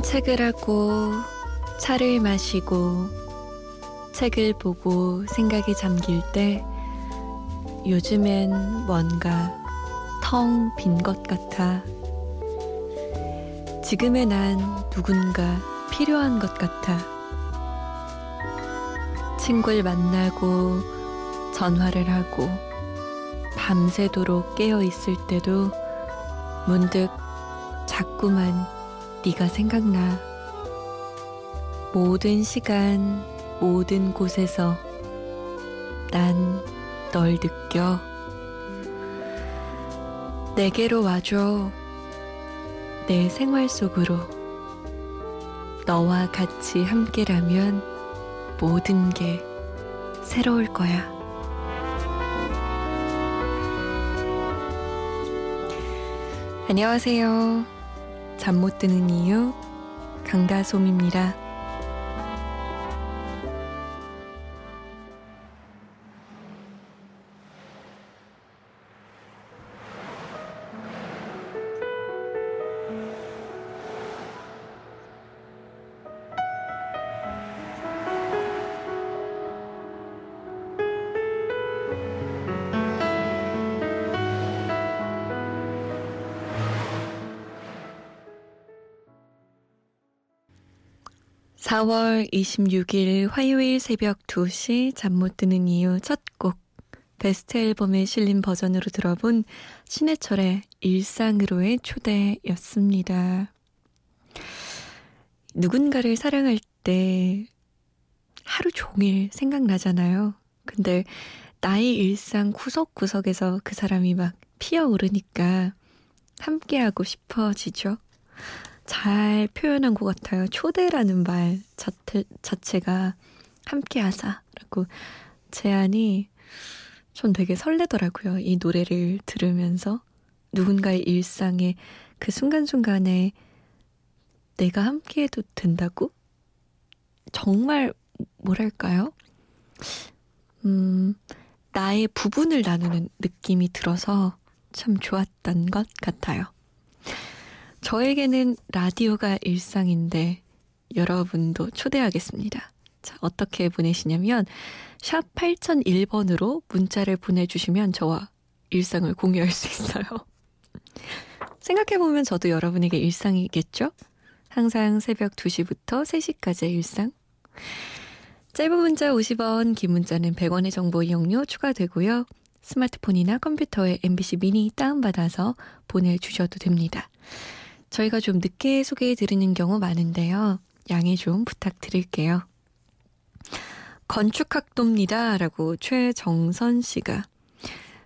산책을 하고 차를 마시고 책을 보고 생각에 잠길 때 요즘엔 뭔가 텅 빈 것 같아. 지금의 난 누군가 필요한 것 같아. 친구를 만나고 전화를 하고 밤새도록 깨어 있을 때도 문득 자꾸만 네가 생각나. 모든 시간, 모든 곳에서 난 널 느껴. 내게로 와줘. 내 생활 속으로. 너와 같이 함께라면 모든 게 새로울 거야. 안녕하세요. 잠 못 드는 이유 강다솜입니다. 4월 26일 화요일 새벽 2시 잠 못 드는 이유 첫 곡 베스트 앨범에 실린 버전으로 들어본 신해철의 일상으로의 초대였습니다. 누군가를 사랑할 때 하루 종일 생각나잖아요. 근데 나의 일상 구석구석에서 그 사람이 막 피어오르니까 함께하고 싶어지죠. 잘 표현한 것 같아요. 초대라는 말 자체, 자체가 함께 하자라고 제안이 전 되게 설레더라고요. 이 노래를 들으면서 누군가의 일상에 그 순간순간에 내가 함께 해도 된다고? 정말 뭐랄까요? 음, 나의 부분을 나누는 느낌이 들어서 참 좋았던 것 같아요. 저에게는 라디오가 일상인데 여러분도 초대하겠습니다. 자, 어떻게 보내시냐면 샵 8001번으로 문자를 보내주시면 저와 일상을 공유할 수 있어요. 생각해보면 저도 여러분에게 일상이겠죠? 항상 새벽 2시부터 3시까지의 일상. 짧은 문자 50원, 긴 문자는 100원의 정보 이용료 추가되고요. 스마트폰이나 컴퓨터에 MBC 미니 다운받아서 보내주셔도 됩니다. 저희가 좀 늦게 소개해 드리는 경우 많은데요. 양해 좀 부탁드릴게요. 건축학도입니다. 라고 최정선 씨가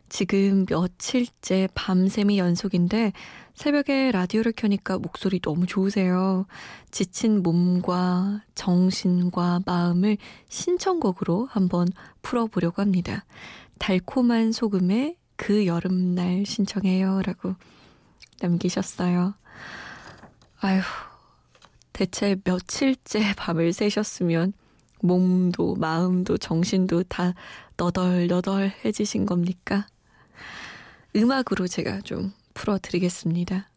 지금 며칠째 밤샘이 연속인데 새벽에 라디오를 켜니까 목소리 너무 좋으세요. 지친 몸과 정신과 마음을 신청곡으로 한번 풀어보려고 합니다. 달콤한 소금에 그 여름날 신청해요. 라고 남기셨어요. 아휴, 대체 며칠째 밤을 새셨으면 몸도 마음도 정신도 다 너덜너덜해지신 겁니까? 음악으로 제가 좀 풀어드리겠습니다.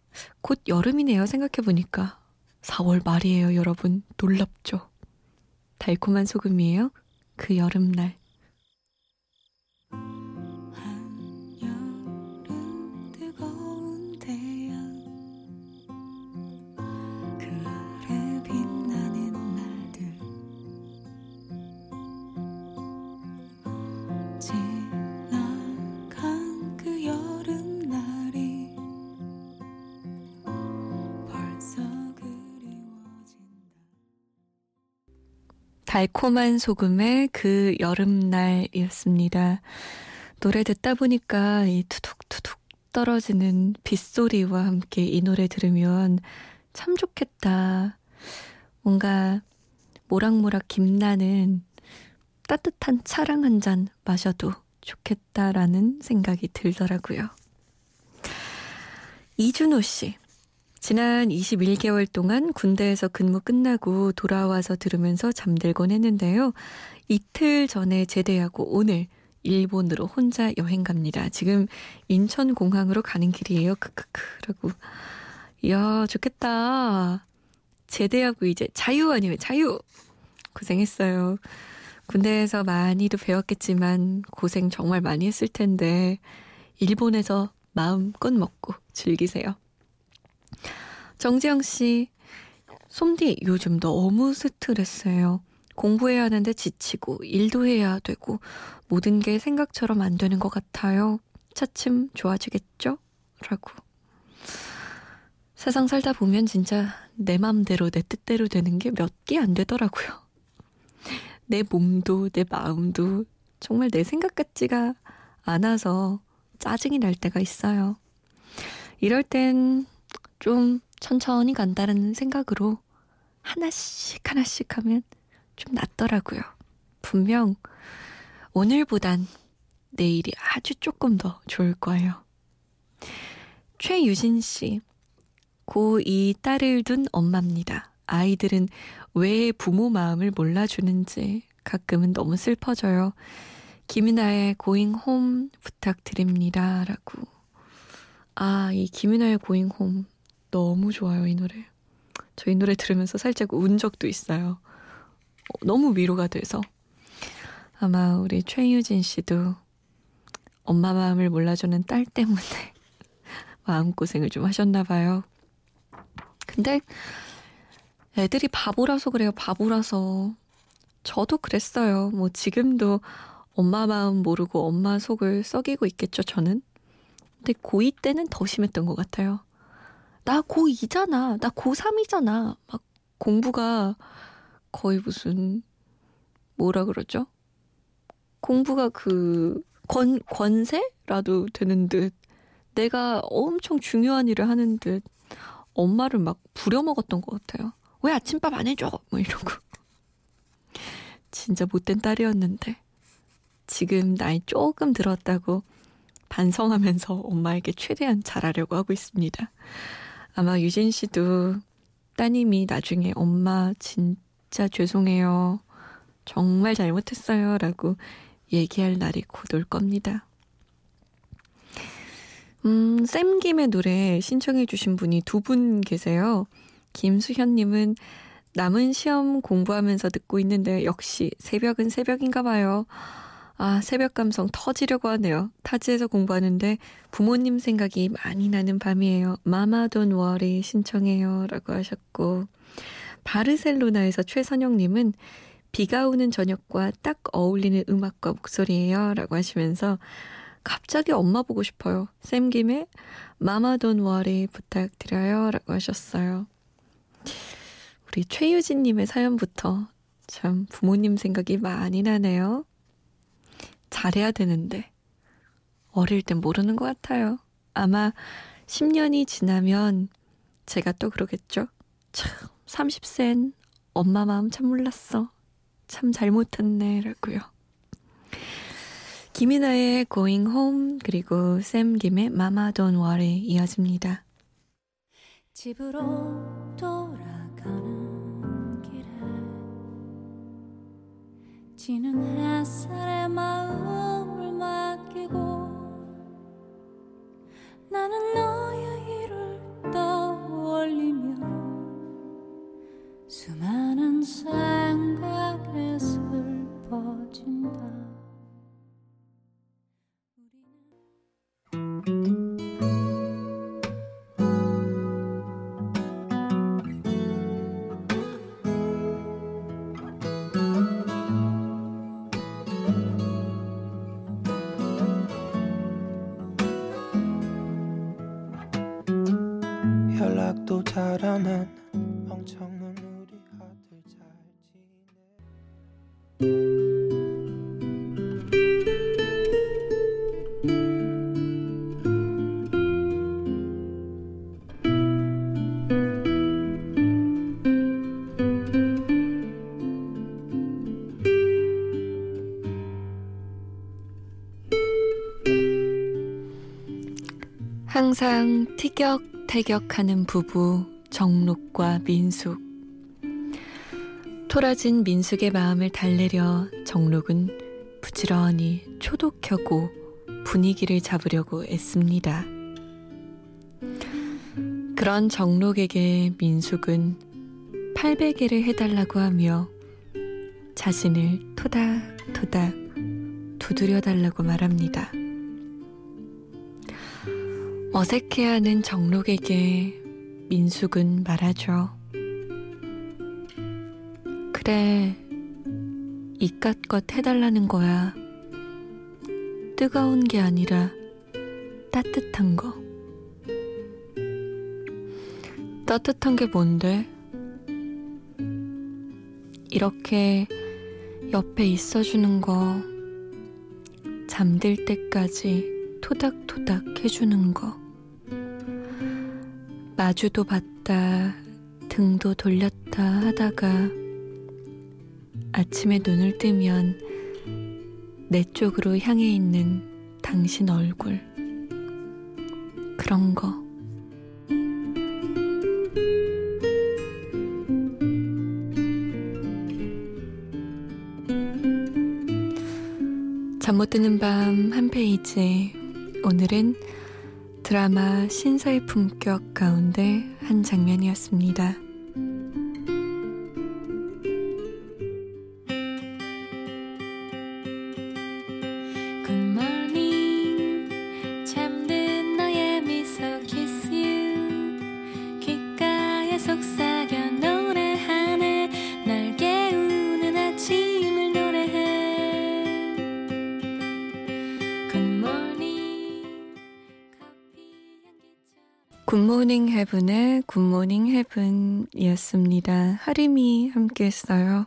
곧 여름이네요, 생각해보니까. 4월 말이에요, 여러분. 놀랍죠? 달콤한 소금이에요. 그 여름날. 달콤한 소금의 그 여름날이었습니다. 노래 듣다 보니까 이 투둑투둑 떨어지는 빗소리와 함께 이 노래 들으면 참 좋겠다. 뭔가 모락모락 김나는 따뜻한 차랑 한 잔 마셔도 좋겠다라는 생각이 들더라고요. 이준호 씨. 지난 21개월 동안 군대에서 근무 끝나고 돌아와서 들으면서 잠들곤 했는데요. 이틀 전에 제대하고 오늘 일본으로 혼자 여행 갑니다. 지금 인천공항으로 가는 길이에요. 크크크라고. 이야, 좋겠다. 제대하고 이제 자유 아니면 자유! 고생했어요. 군대에서 많이도 배웠겠지만 고생 정말 많이 했을 텐데 일본에서 마음껏 먹고 즐기세요. 정지영 씨, 솜디 요즘 너무 스트레스예요. 공부해야 하는데 지치고 일도 해야 되고 모든 게 생각처럼 안 되는 것 같아요. 차츰 좋아지겠죠? 라고. 세상 살다 보면 진짜 내 맘대로 내 뜻대로 되는 게 몇 개 안 되더라고요. 내 몸도 내 마음도 정말 내 생각 같지가 않아서 짜증이 날 때가 있어요. 이럴 땐 좀 천천히 간다는 생각으로 하나씩 하나씩 하면 좀 낫더라고요. 분명 오늘보단 내일이 아주 조금 더 좋을 거예요. 최유진 씨. 고2 딸을 둔 엄마입니다. 아이들은 왜 부모 마음을 몰라주는지 가끔은 너무 슬퍼져요. 김이나의 고잉 홈 부탁드립니다. 라고. 아, 이 김이나의 고잉 홈 너무 좋아요, 이 노래. 저 이 노래 들으면서 살짝 운 적도 있어요. 어, 너무 위로가 돼서. 아마 우리 최유진 씨도 엄마 마음을 몰라주는 딸 때문에 마음고생을 좀 하셨나 봐요. 근데 애들이 바보라서 그래요. 바보라서. 저도 그랬어요. 뭐 지금도 엄마 마음 모르고 엄마 속을 썩이고 있겠죠, 저는. 근데 고2 때는 더 심했던 것 같아요. 나 고2잖아. 나 고3이잖아. 막 공부가 거의 무슨, 뭐라 그러죠? 공부가 그, 권, 권세라도 되는 듯. 내가 엄청 중요한 일을 하는 듯. 엄마를 막 부려먹었던 것 같아요. 왜 아침밥 안 해줘? 뭐 이러고. 진짜 못된 딸이었는데. 지금 나이 조금 들었다고 반성하면서 엄마에게 최대한 잘하려고 하고 있습니다. 아마 유진 씨도 따님이 나중에 엄마 진짜 죄송해요. 정말 잘못했어요. 라고 얘기할 날이 곧 올 겁니다. 음, 쌤김의 노래 신청해 주신 분이 두 분 계세요. 김수현님은 남은 시험 공부하면서 듣고 있는데 역시 새벽은 새벽인가 봐요. 아, 새벽 감성 터지려고 하네요. 타지에서 공부하는데 부모님 생각이 많이 나는 밤이에요. 마마 돈 워리 신청해요. 라고 하셨고, 바르셀로나에서 최선영님은 비가 오는 저녁과 딱 어울리는 음악과 목소리예요. 라고 하시면서 갑자기 엄마 보고 싶어요. 쌤 김에 마마 돈 워리 부탁드려요. 라고 하셨어요. 우리 최유진님의 사연부터 참 부모님 생각이 많이 나네요. 잘해야 되는데 어릴 땐 모르는 것 같아요. 아마 10년이 지나면 제가 또 그러겠죠. 참 30센 엄마 마음 참 몰랐어. 참 잘못했네 라고요. 김이나의 Going Home 그리고 샘 김의 Mama Don't Worry 이어집니다. 집으로 돌 지는 햇살에 마음을 맡기고 나는 너의 일을 떠올리며 수많은 생각에 슬퍼진다 항상 티격태격하는 부부 정록과 민숙. 토라진 민숙의 마음을 달래려 정록은 부지런히 초도 켜고 분위기를 잡으려고 애씁니다. 그런 정록에게 민숙은 팔베개를 해달라고 하며 자신을 토닥토닥 두드려달라고 말합니다. 어색해하는 정록에게 민숙은 말하죠. 그래, 이깟것 해달라는 거야. 뜨거운 게 아니라 따뜻한 거. 따뜻한 게 뭔데? 이렇게 옆에 있어주는 거, 잠들 때까지 토닥토닥 해주는 거. 마주도 봤다, 등도 돌렸다 하다가 아침에 눈을 뜨면 내 쪽으로 향해 있는 당신 얼굴. 그런 거. 잠 못 드는 밤 한 페이지. 오늘은 드라마 신사의 품격 가운데 한 장면이었습니다. 헤븐의 Good Morning Heaven이었습니다. 하림이 함께 했어요.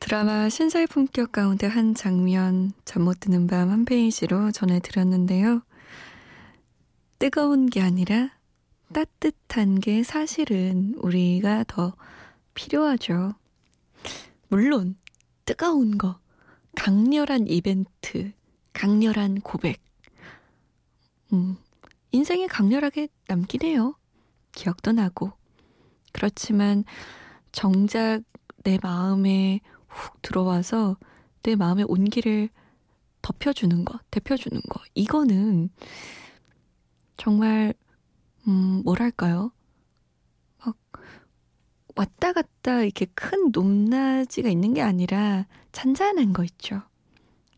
드라마 신사의 품격 가운데 한 장면 잠 못 드는 밤 한 페이지로 전해드렸는데요. 뜨거운 게 아니라 따뜻한 게 사실은 우리가 더 필요하죠. 물론 뜨거운 거, 강렬한 이벤트, 강렬한 고백. 음, 인생에 강렬하게 남긴 해요. 기억도 나고. 그렇지만 정작 내 마음에 훅 들어와서 내 마음의 온기를 덮여주는 거, 데펴주는 거. 이거는 정말, 음, 뭐랄까요? 막, 왔다 갔다 이렇게 큰 높낮이가 있는 게 아니라 잔잔한 거 있죠.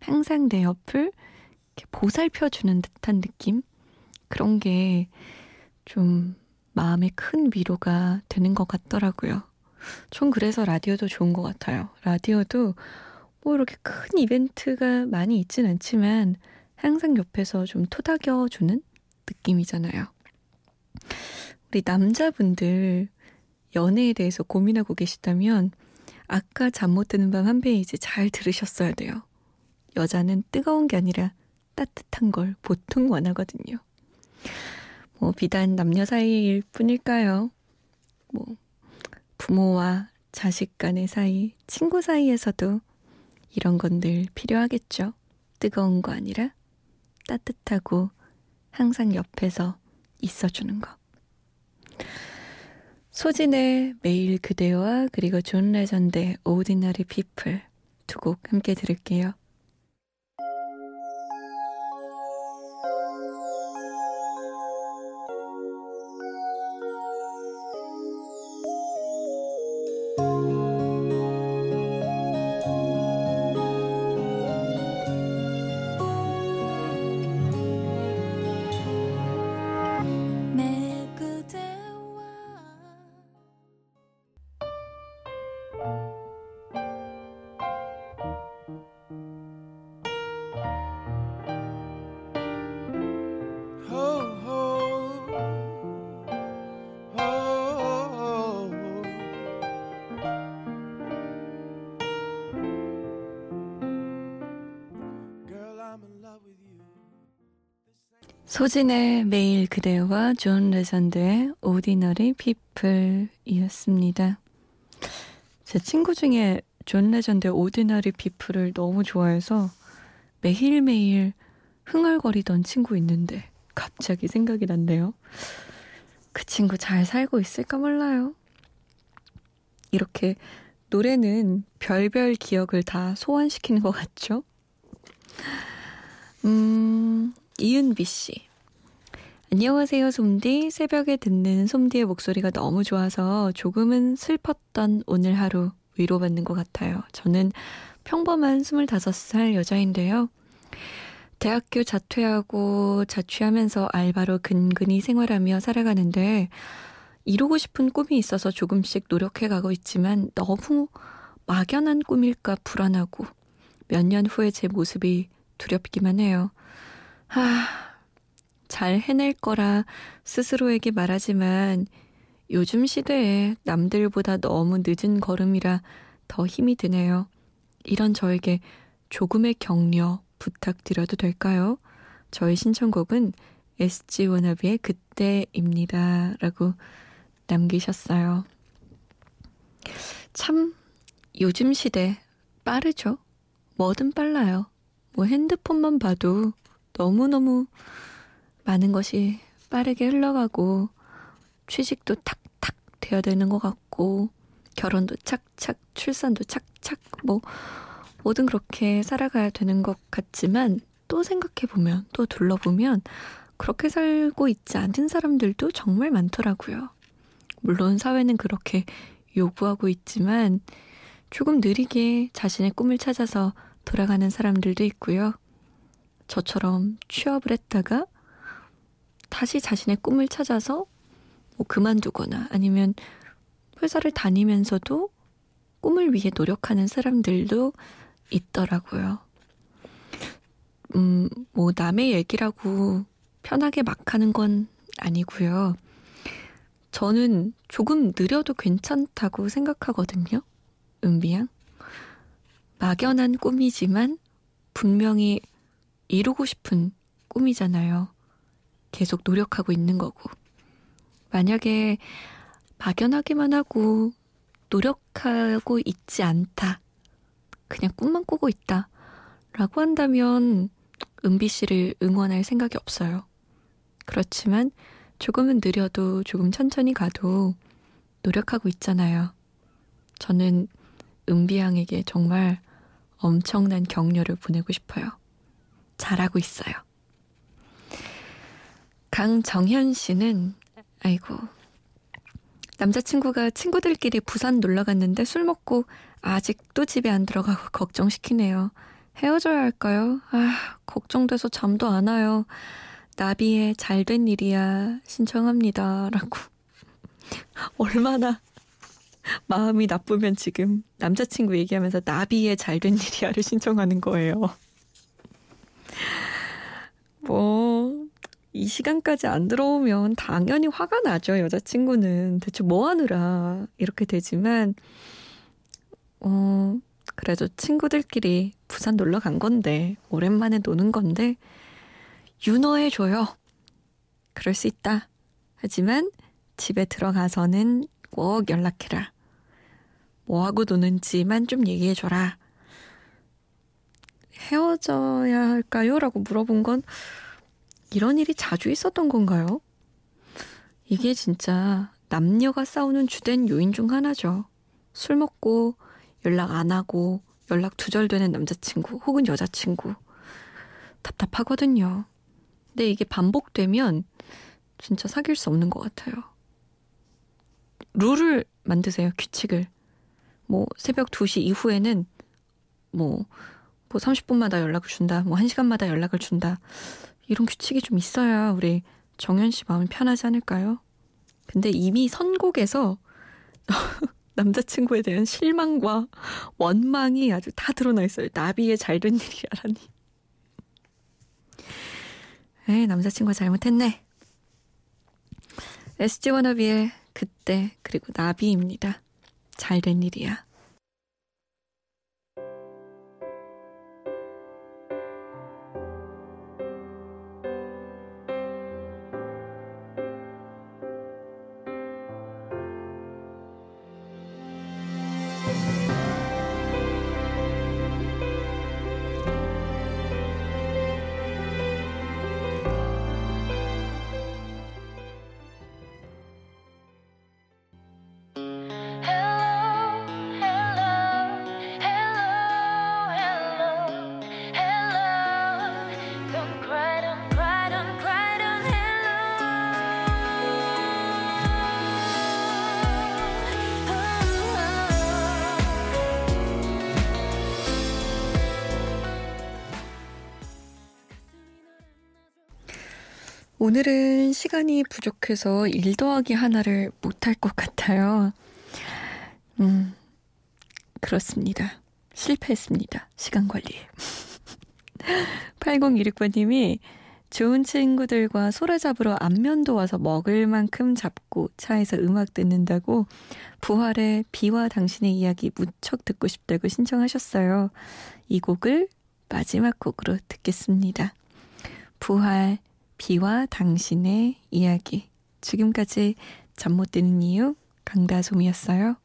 항상 내 옆을 보살펴주는 듯한 느낌? 그런 게 좀 마음에 큰 위로가 되는 것 같더라고요. 전 그래서 라디오도 좋은 것 같아요. 라디오도 뭐 이렇게 큰 이벤트가 많이 있진 않지만 항상 옆에서 좀 토닥여주는 느낌이잖아요. 우리 남자분들 연애에 대해서 고민하고 계시다면 아까 잠 못 드는 밤 한 페이지 잘 들으셨어야 돼요. 여자는 뜨거운 게 아니라 따뜻한 걸 보통 원하거든요. 뭐 비단 남녀 사이일 뿐일까요? 뭐 부모와 자식 간의 사이, 친구 사이에서도 이런 건 늘 필요하겠죠. 뜨거운 거 아니라 따뜻하고 항상 옆에서 있어주는 거. 소진의 매일 그대와 그리고 존 레전드의 오디너리 피플 두 곡 함께 들을게요. 소진의 매일 그대와 존 레전드의 Ordinary People이었습니다. 제 친구 중에 존 레전드의 Ordinary People을 너무 좋아해서 매일매일 흥얼거리던 친구 있는데 갑자기 생각이 났네요. 그 친구 잘 살고 있을까 몰라요. 이렇게 노래는 별별 기억을 다 소환시키는 것 같죠? 음, 이은비 씨. 안녕하세요, 솜디. 새벽에 듣는 솜디의 목소리가 너무 좋아서 조금은 슬펐던 오늘 하루 위로받는 것 같아요. 저는 평범한 25살 여자인데요. 대학교 자퇴하고 자취하면서 알바로 근근히 생활하며 살아가는데 이루고 싶은 꿈이 있어서 조금씩 노력해 가고 있지만 너무 막연한 꿈일까 불안하고 몇 년 후에 제 모습이 두렵기만 해요. 하, 잘 해낼 거라 스스로에게 말하지만 요즘 시대에 남들보다 너무 늦은 걸음이라 더 힘이 드네요. 이런 저에게 조금의 격려 부탁드려도 될까요? 저의 신청곡은 SG 워너비의 그때입니다. 라고 남기셨어요. 참, 요즘 시대 빠르죠? 뭐든 빨라요. 뭐 핸드폰만 봐도 너무너무 많은 것이 빠르게 흘러가고 취직도 탁탁 돼야 되는 것 같고 결혼도 착착 출산도 착착 뭐 뭐든 그렇게 살아가야 되는 것 같지만 또 생각해 보면 또 둘러보면 그렇게 살고 있지 않은 사람들도 정말 많더라고요. 물론 사회는 그렇게 요구하고 있지만 조금 느리게 자신의 꿈을 찾아서 돌아가는 사람들도 있고요. 저처럼 취업을 했다가 다시 자신의 꿈을 찾아서 뭐 그만두거나 아니면 회사를 다니면서도 꿈을 위해 노력하는 사람들도 있더라고요. 음, 뭐 남의 얘기라고 편하게 막 하는 건 아니고요. 저는 조금 느려도 괜찮다고 생각하거든요. 은비양. 막연한 꿈이지만 분명히 이루고 싶은 꿈이잖아요. 계속 노력하고 있는 거고. 만약에 막연하기만 하고 노력하고 있지 않다. 그냥 꿈만 꾸고 있다. 라고 한다면 은비 씨를 응원할 생각이 없어요. 그렇지만 조금은 느려도 조금 천천히 가도 노력하고 있잖아요. 저는 은비 양에게 정말 엄청난 격려를 보내고 싶어요. 잘하고 있어요. 강정현 씨는 아이고 남자친구가 친구들끼리 부산 놀러 갔는데 술 먹고 아직도 집에 안 들어가고 걱정시키네요. 헤어져야 할까요? 아, 걱정돼서 잠도 안 와요. 나비의 잘된 일이야 신청합니다. 라고. 얼마나 마음이 나쁘면 지금 남자친구 얘기하면서 나비의 잘된 일이야를 신청하는 거예요. 뭐, 이 시간까지 안 들어오면 당연히 화가 나죠, 여자친구는. 대체 뭐 하느라 이렇게 되지만, 어, 그래도 친구들끼리 부산 놀러 간 건데, 오랜만에 노는 건데, 윤허해줘요. 그럴 수 있다. 하지만 집에 들어가서는 꼭 연락해라. 뭐하고 노는지만 좀 얘기해줘라. 헤어져야 할까요? 라고 물어본 건 이런 일이 자주 있었던 건가요? 이게 진짜 남녀가 싸우는 주된 요인 중 하나죠. 술 먹고 연락 안 하고 연락 두절되는 남자친구 혹은 여자친구. 답답하거든요. 근데 이게 반복되면 진짜 사귈 수 없는 것 같아요. 룰을 만드세요, 규칙을. 뭐, 새벽 2시 이후에는 뭐, 뭐 30분마다 연락을 준다, 뭐 1시간마다 연락을 준다. 이런 규칙이 좀 있어야 우리 정현 씨 마음이 편하지 않을까요? 근데 이미 선곡에서 남자친구에 대한 실망과 원망이 아주 다 드러나 있어요. 나비의 잘된 일이야라니. 에이, 남자친구가 잘못했네. SG 워너비의 그때 그리고 나비입니다. 잘 된 일이야. 오늘은 시간이 부족해서 일 더하기 하나를 못할 것 같아요. 음, 그렇습니다. 실패했습니다. 시간 관리에. 8016번님이 좋은 친구들과 소라 잡으러 안면도 와서 먹을 만큼 잡고 차에서 음악 듣는다고 부활의 비와 당신의 이야기 무척 듣고 싶다고 신청하셨어요. 이 곡을 마지막 곡으로 듣겠습니다. 부활, 비와 당신의 이야기. 지금까지 잠 못 드는 이유 강다솜이었어요.